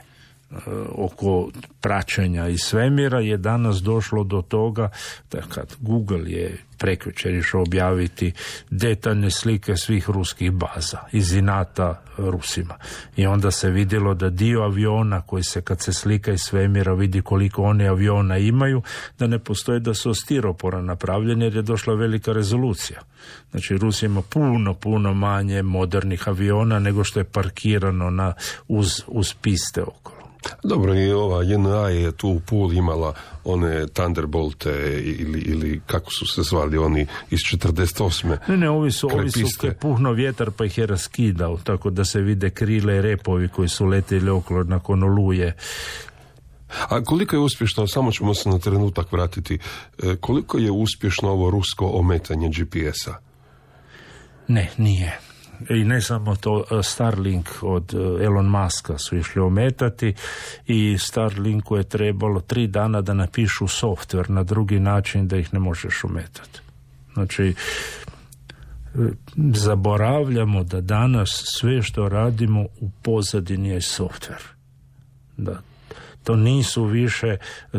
oko praćenja i svemira je danas došlo do toga da kad Google je prekjučer išao objaviti detaljne slike svih ruskih baza iz inata Rusima. I onda se vidjelo da dio aviona koji se kad se slika iz svemira vidi koliko oni aviona imaju, da ne postoje da su stiropora napravljeni jer je došla velika rezolucija. Znači Rusija ima puno, puno manje modernih aviona nego što je parkirano na, uz, uz piste okolo. Dobro, i ova JNA je tu u Pul imala one Thunderbolte ili, ili kako su se zvali oni iz 48. Ne, ne, ovi su, ovi su puhno vjetar pa ih je raskidao, tako da se vide krile repovi koji su letjeli okolo nakon oluje. A koliko je uspješno, samo ćemo se na trenutak vratiti, e, koliko je uspješno ovo rusko ometanje GPS-a? Ne, nije i ne samo to, e, Starlink od e, Elon Muska su išli ometati i Starlinku je trebalo tri dana da napišu softver na drugi način da ih ne možeš ometati. Znači, e, zaboravljamo da danas sve što radimo u pozadini je softver. Da, to nisu više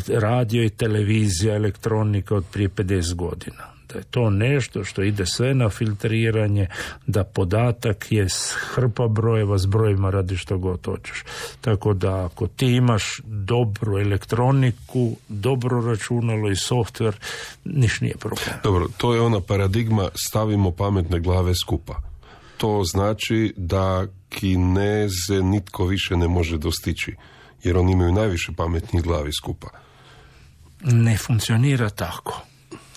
radio i televizija, elektronika od prije 50 godina da je to nešto što ide sve na filtriranje, da podatak je hrpa brojeva s brojima radi što god hoćeš. Tako da ako ti imaš dobru elektroniku, dobro računalo i softver, niš nije problem. Dobro, to je ona paradigma stavimo pametne glave skupa. To znači da kineze nitko više ne može dostići, jer oni imaju najviše pametnih glavi skupa. Ne funkcionira tako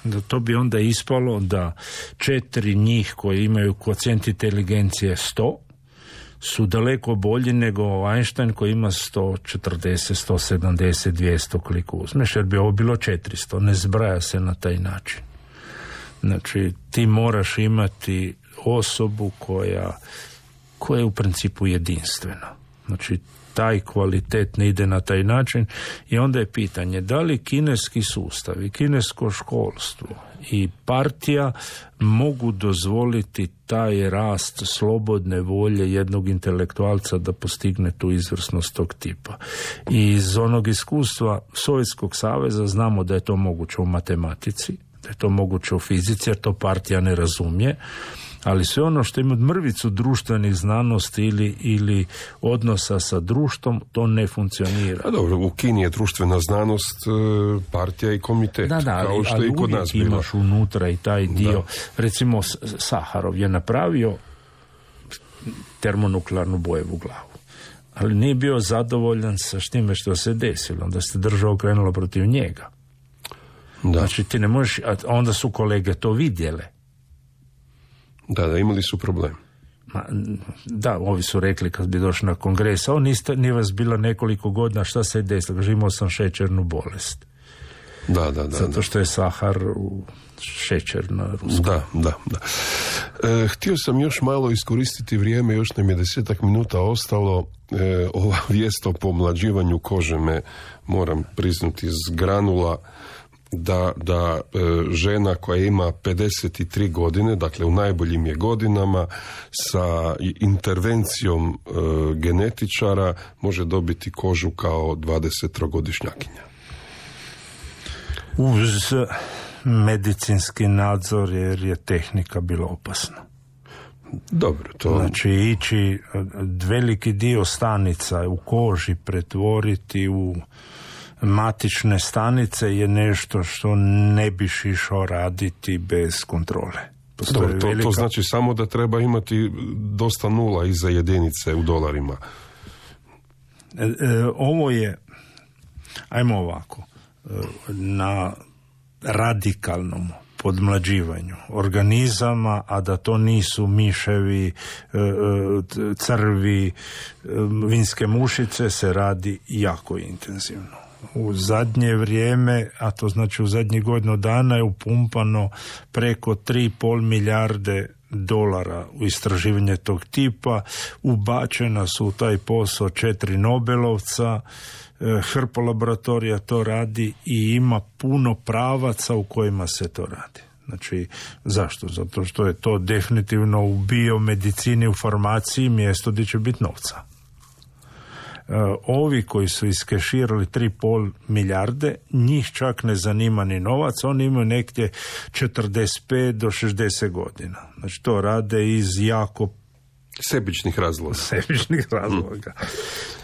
da to bi onda ispalo da četiri njih koji imaju kocijent inteligencije 100 su daleko bolji nego Einstein koji ima 140, 170, 200 koliko uzmeš, jer bi ovo bilo 400, ne zbraja se na taj način. Znači, ti moraš imati osobu koja, koja je u principu jedinstvena. Znači, taj kvalitet ne ide na taj način i onda je pitanje da li kineski sustav i kinesko školstvo i partija mogu dozvoliti taj rast slobodne volje jednog intelektualca da postigne tu izvrsnost tog tipa. I iz onog iskustva Sovjetskog saveza znamo da je to moguće u matematici, da je to moguće u fizici, jer to partija ne razumije ali sve ono što ima mrvicu društvenih znanosti ili, ili odnosa sa društvom, to ne funkcionira. A dobro, u Kini je društvena znanost e, partija i komitet, da, da, kao što ali i kod nas bilo. imaš unutra i taj dio. Recimo, Saharov je napravio termonuklearnu bojevu glavu ali nije bio zadovoljan sa štime što se desilo, onda se država okrenula protiv njega. Da. Znači ti ne možeš, a onda su kolege to vidjele. Da, da, imali su problem. Ma, da, ovi su rekli kad bi došli na kongres, a niste, nije vas bilo nekoliko godina, šta se je desilo? Kaže, imao sam šećernu bolest. Da, da, da. Zato što je sahar u šećer na ruskom. Da, da, da. E, htio sam još malo iskoristiti vrijeme, još nam je desetak minuta ostalo. E, ova vijest o pomlađivanju kože me, moram priznati, zgranula da, da e, žena koja ima 53 godine, dakle u najboljim je godinama, sa intervencijom e, genetičara može dobiti kožu kao 20-godišnjakinja. Uz medicinski nadzor jer je tehnika bila opasna. Dobro, to... Znači ići e, veliki dio stanica u koži pretvoriti u matične stanice je nešto što ne biš išao raditi bez kontrole. Dobro, to, to znači samo da treba imati dosta nula iza jedinice u dolarima. E, e, ovo je, ajmo ovako, na radikalnom podmlađivanju organizama, a da to nisu miševi, e, e, crvi, e, vinske mušice, se radi jako intenzivno. U zadnje vrijeme, a to znači u zadnjih godinu dana je upumpano preko 3,5 milijarde dolara u istraživanje tog tipa, ubačena su u taj posao četiri Nobelovca, E, hrpa laboratorija to radi i ima puno pravaca u kojima se to radi. Znači, zašto? Zato što je to definitivno u biomedicini, u farmaciji mjesto gdje će biti novca. E, ovi koji su iskeširali 3,5 milijarde, njih čak ne zanima ni novac, oni imaju negdje 45 do 60 godina. Znači, to rade iz jako Sebičnih razloga. Sebičnih razloga.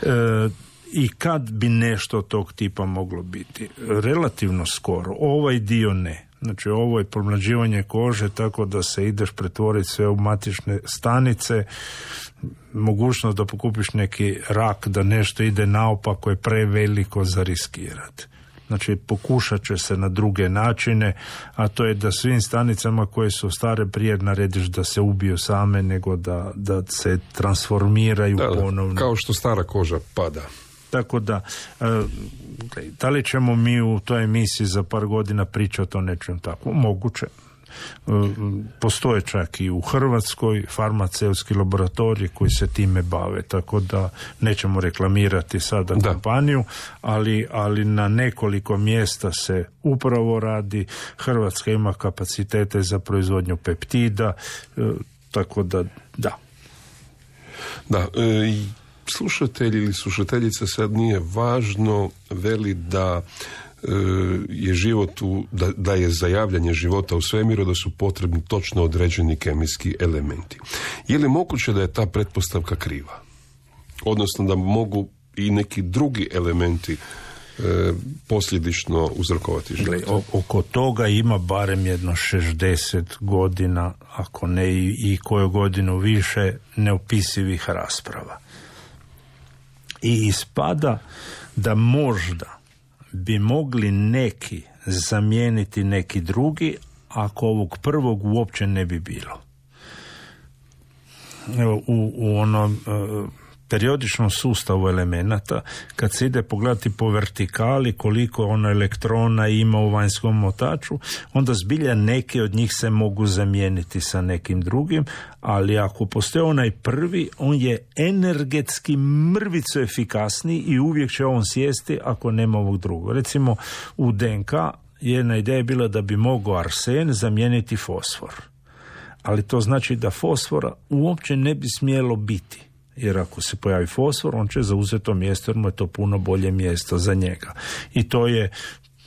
E, i kad bi nešto tog tipa moglo biti? Relativno skoro. Ovaj dio ne. Znači ovo je pomlađivanje kože tako da se ideš pretvoriti sve u matične stanice, mogućnost da pokupiš neki rak, da nešto ide naopako je preveliko za riskirati. Znači pokušat će se na druge načine, a to je da svim stanicama koje su stare prije narediš da se ubiju same, nego da, da se transformiraju ponovno. Kao što stara koža pada. Tako da, e, da li ćemo mi u toj emisiji za par godina pričati o nečem tako? Moguće. E, postoje čak i u Hrvatskoj farmaceutski laboratoriji koji se time bave, tako da nećemo reklamirati sada da. kompaniju, ali, ali na nekoliko mjesta se upravo radi. Hrvatska ima kapacitete za proizvodnju peptida, e, tako da da. Da, slušatelj ili slušateljica sad nije važno veli da e, je život u, da, da je za javljanje života u svemiru da su potrebni točno određeni kemijski elementi. Je li moguće da je ta pretpostavka kriva? Odnosno da mogu i neki drugi elementi e, posljedično uzrokovati život. oko toga ima barem jedno 60 godina, ako ne i, i koju godinu više, neopisivih rasprava i ispada da možda bi mogli neki zamijeniti neki drugi ako ovog prvog uopće ne bi bilo. u, u onom periodičnom sustavu elemenata, kad se ide pogledati po vertikali koliko ono elektrona ima u vanjskom motaču, onda zbilja neke od njih se mogu zamijeniti sa nekim drugim, ali ako postoji onaj prvi, on je energetski mrvico efikasniji i uvijek će on sjesti ako nema ovog drugog. Recimo u DNK jedna ideja je bila da bi mogao arsen zamijeniti fosfor. Ali to znači da fosfora uopće ne bi smjelo biti jer ako se pojavi fosfor, on će zauzeti to mjesto jer mu je to puno bolje mjesto za njega. I to je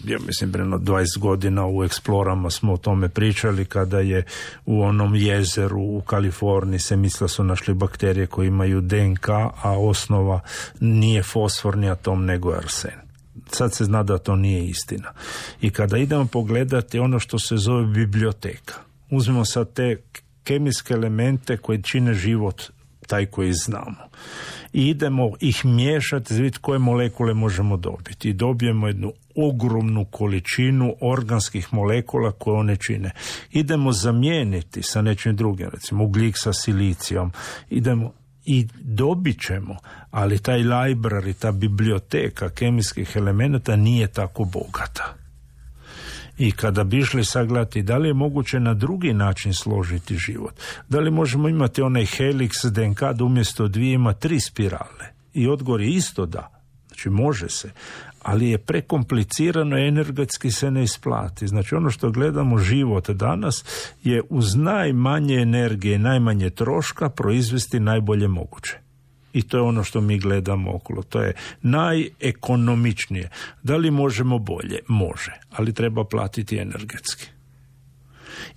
ja mislim preno 20 godina u eksplorama smo o tome pričali kada je u onom jezeru u Kaliforniji se misle su našli bakterije koje imaju DNK, a osnova nije fosforni atom nego arsen. Sad se zna da to nije istina. I kada idemo pogledati ono što se zove biblioteka, uzmemo sad te kemijske elemente koje čine život taj koji znamo. I idemo ih miješati, vidjeti koje molekule možemo dobiti. I dobijemo jednu ogromnu količinu organskih molekula koje one čine. Idemo zamijeniti sa nečim drugim, recimo ugljik sa silicijom. Idemo i dobit ćemo, ali taj library, ta biblioteka kemijskih elemenata nije tako bogata. I kada bi išli sagledati da li je moguće na drugi način složiti život, da li možemo imati onaj helix DNK da umjesto dvije ima tri spirale i odgovor je isto da. Znači može se, ali je prekomplicirano energetski se ne isplati. Znači ono što gledamo život danas je uz najmanje energije najmanje troška proizvesti najbolje moguće. I to je ono što mi gledamo okolo. To je najekonomičnije. Da li možemo bolje? Može, ali treba platiti energetski.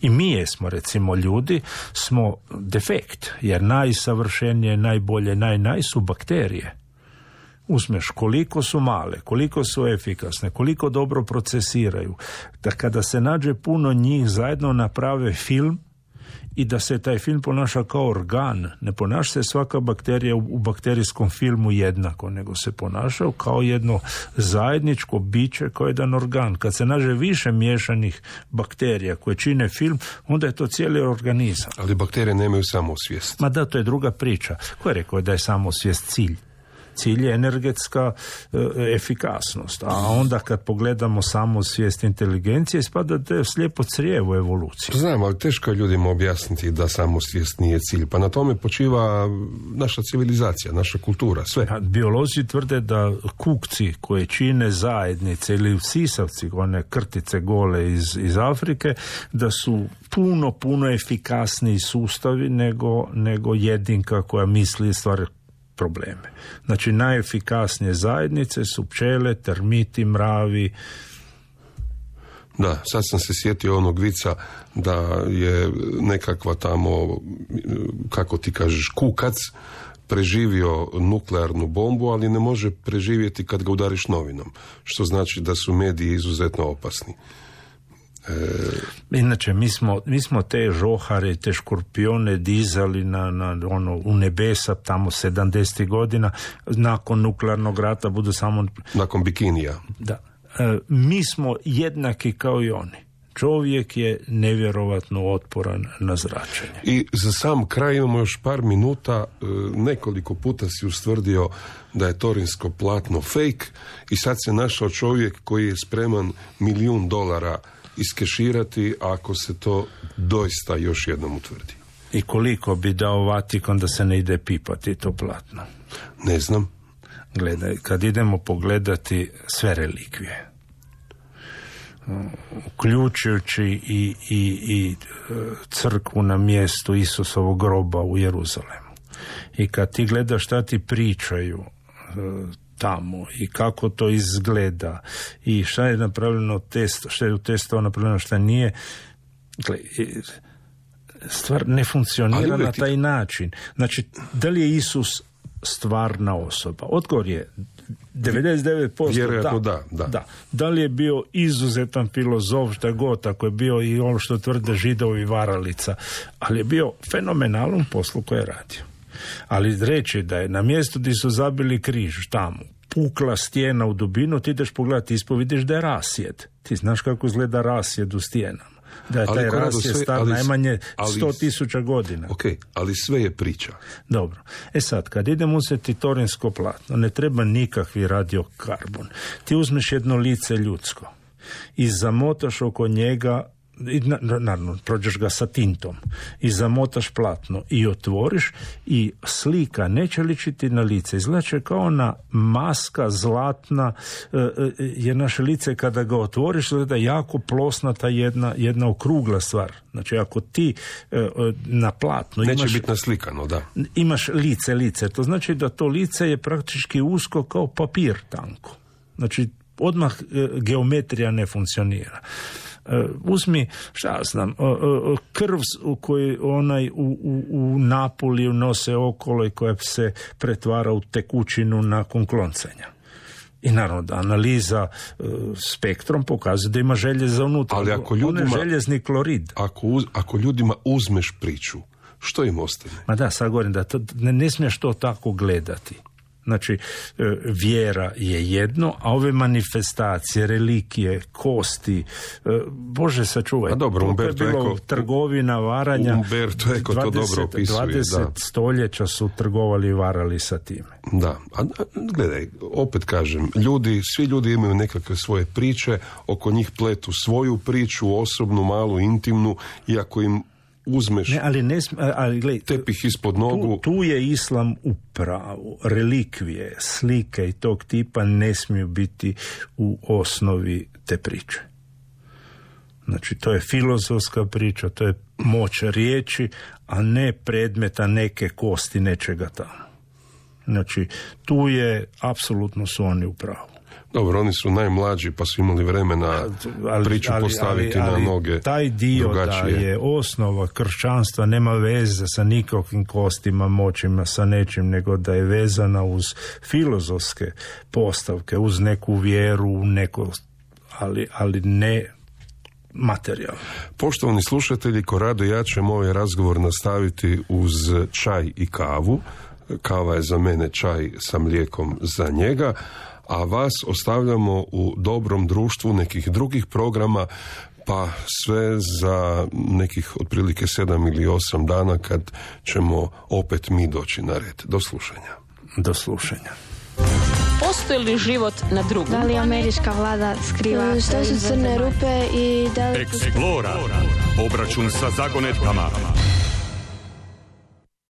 I mi jesmo, recimo, ljudi, smo defekt, jer najsavršenije, najbolje, naj, naj su bakterije uzmeš koliko su male, koliko su efikasne, koliko dobro procesiraju, da kada se nađe puno njih zajedno naprave film i da se taj film ponaša kao organ. Ne ponaša se svaka bakterija u bakterijskom filmu jednako, nego se ponaša kao jedno zajedničko biće, kao jedan organ. Kad se nađe više miješanih bakterija koje čine film, onda je to cijeli organizam. Ali bakterije nemaju samosvijest. Ma da, to je druga priča. Ko je rekao da je samosvijest cilj? Cilj je energetska e, efikasnost. A onda kad pogledamo samo svijest inteligencije, spada da je slijepo crijevo evolucije. Znam, ali teško je ljudima objasniti da samo svijest nije cilj. Pa na tome počiva naša civilizacija, naša kultura, sve. A biolozi tvrde da kukci koje čine zajednice ili sisavci, one krtice gole iz, iz Afrike, da su puno, puno efikasniji sustavi nego, nego jedinka koja misli stvari probleme. Znači najefikasnije zajednice su pčele, termiti, mravi. Da, sad sam se sjetio onog vica da je nekakva tamo, kako ti kažeš, kukac preživio nuklearnu bombu, ali ne može preživjeti kad ga udariš novinom, što znači da su mediji izuzetno opasni. E... Inače, mi smo, mi smo te žohare, te škorpione dizali na, na ono, u nebesa tamo 70. godina, nakon nuklearnog rata budu samo... Nakon bikinija. Da. E, mi smo jednaki kao i oni. Čovjek je nevjerovatno otporan na zračenje. I za sam kraj imamo još par minuta, e, nekoliko puta si ustvrdio da je torinsko platno fake i sad se našao čovjek koji je spreman milijun dolara iskeširati ako se to doista još jednom utvrdi. I koliko bi dao Vatikon da se ne ide pipati to platno? Ne znam. Gledaj, kad idemo pogledati sve relikvije, uključujući i, i, i e, crkvu na mjestu Isusovog groba u Jeruzalemu. I kad ti gledaš šta ti pričaju e, tamo i kako to izgleda i šta je napravljeno test, šta je u testu napravljeno, šta nije. Dakle, stvar ne funkcionira na taj način. Znači, da li je Isus stvarna osoba? Odgovor je 99% Vjerojatno da, da, da. Da li je bio izuzetan filozof, šta god, ako je bio i ono što tvrde židovi varalica, ali je bio fenomenalan poslu koje je radio. Ali reći da je na mjestu gdje su zabili križ tamo, pukla stijena u dubinu, ti ideš pogledati ispo, vidiš da je rasjed. Ti znaš kako izgleda rasjed u stijenama. Da je taj rasjed star najmanje sto tisuća godina. Ok, ali sve je priča. Dobro. E sad, kad idemo uzeti torinsko platno, ne treba nikakvi radiokarbon. Ti uzmeš jedno lice ljudsko i zamotaš oko njega i naravno prođeš ga sa tintom. I zamotaš platno i otvoriš i slika neće ličiti na lice. Izgledat kao ona maska zlatna e, e, je naše lice kada ga otvoriš gleda jako plosnata jedna, jedna okrugla stvar. Znači ako ti e, na platnu neće imaš, biti naslikano da. imaš lice lice to znači da to lice je praktički usko kao papir tanko. Znači odmah geometrija ne funkcionira uzmi, šta znam, krv u kojoj onaj u, u, u Napoliju nose okolo i koja se pretvara u tekućinu nakon kloncanja. I naravno da analiza e, spektrom pokazuje da ima željeza unutra. Ali ako ljudima, željezni klorid. Ako, ako ljudima uzmeš priču, što im ostane? Ma da, sad govorim da to, ne, ne smiješ to tako gledati. Znači, e, vjera je jedno, a ove manifestacije, relikije, kosti, e, Bože sačuvaj. A dobro, Umberto je bilo trgovina, varanja. Umberto Eko to dobro opisuje. 20 da. stoljeća su trgovali i varali sa time. Da, a gledaj, opet kažem, ljudi, svi ljudi imaju nekakve svoje priče, oko njih pletu svoju priču, osobnu, malu, intimnu, i ako im uzmeš ne, ali ne, ali, gledaj, tepih ispod nogu... Tu, tu je islam u pravu. Relikvije, slike i tog tipa ne smiju biti u osnovi te priče. Znači, to je filozofska priča, to je moć riječi, a ne predmeta neke kosti nečega tamo. Znači, tu je, apsolutno su oni u pravu. Dobro, oni su najmlađi pa su imali vremena ali, priču ali, postaviti ali, na noge Taj dio drugačije. da je osnova kršćanstva nema veze sa nikakvim kostima, moćima, sa nečim, nego da je vezana uz filozofske postavke, uz neku vjeru, neko, ali, ali ne materijal. Poštovani slušatelji, ko rado ja ćemo ovaj razgovor nastaviti uz čaj i kavu. Kava je za mene čaj sa mlijekom za njega a vas ostavljamo u dobrom društvu nekih drugih programa pa sve za nekih otprilike sedam ili osam dana kad ćemo opet mi doći na red. Do slušanja. Do slušanja. Postoji li život na drugom? Da li američka vlada skriva? Što su crne rupe i da li... Eksplora. Obračun sa zagonetkama.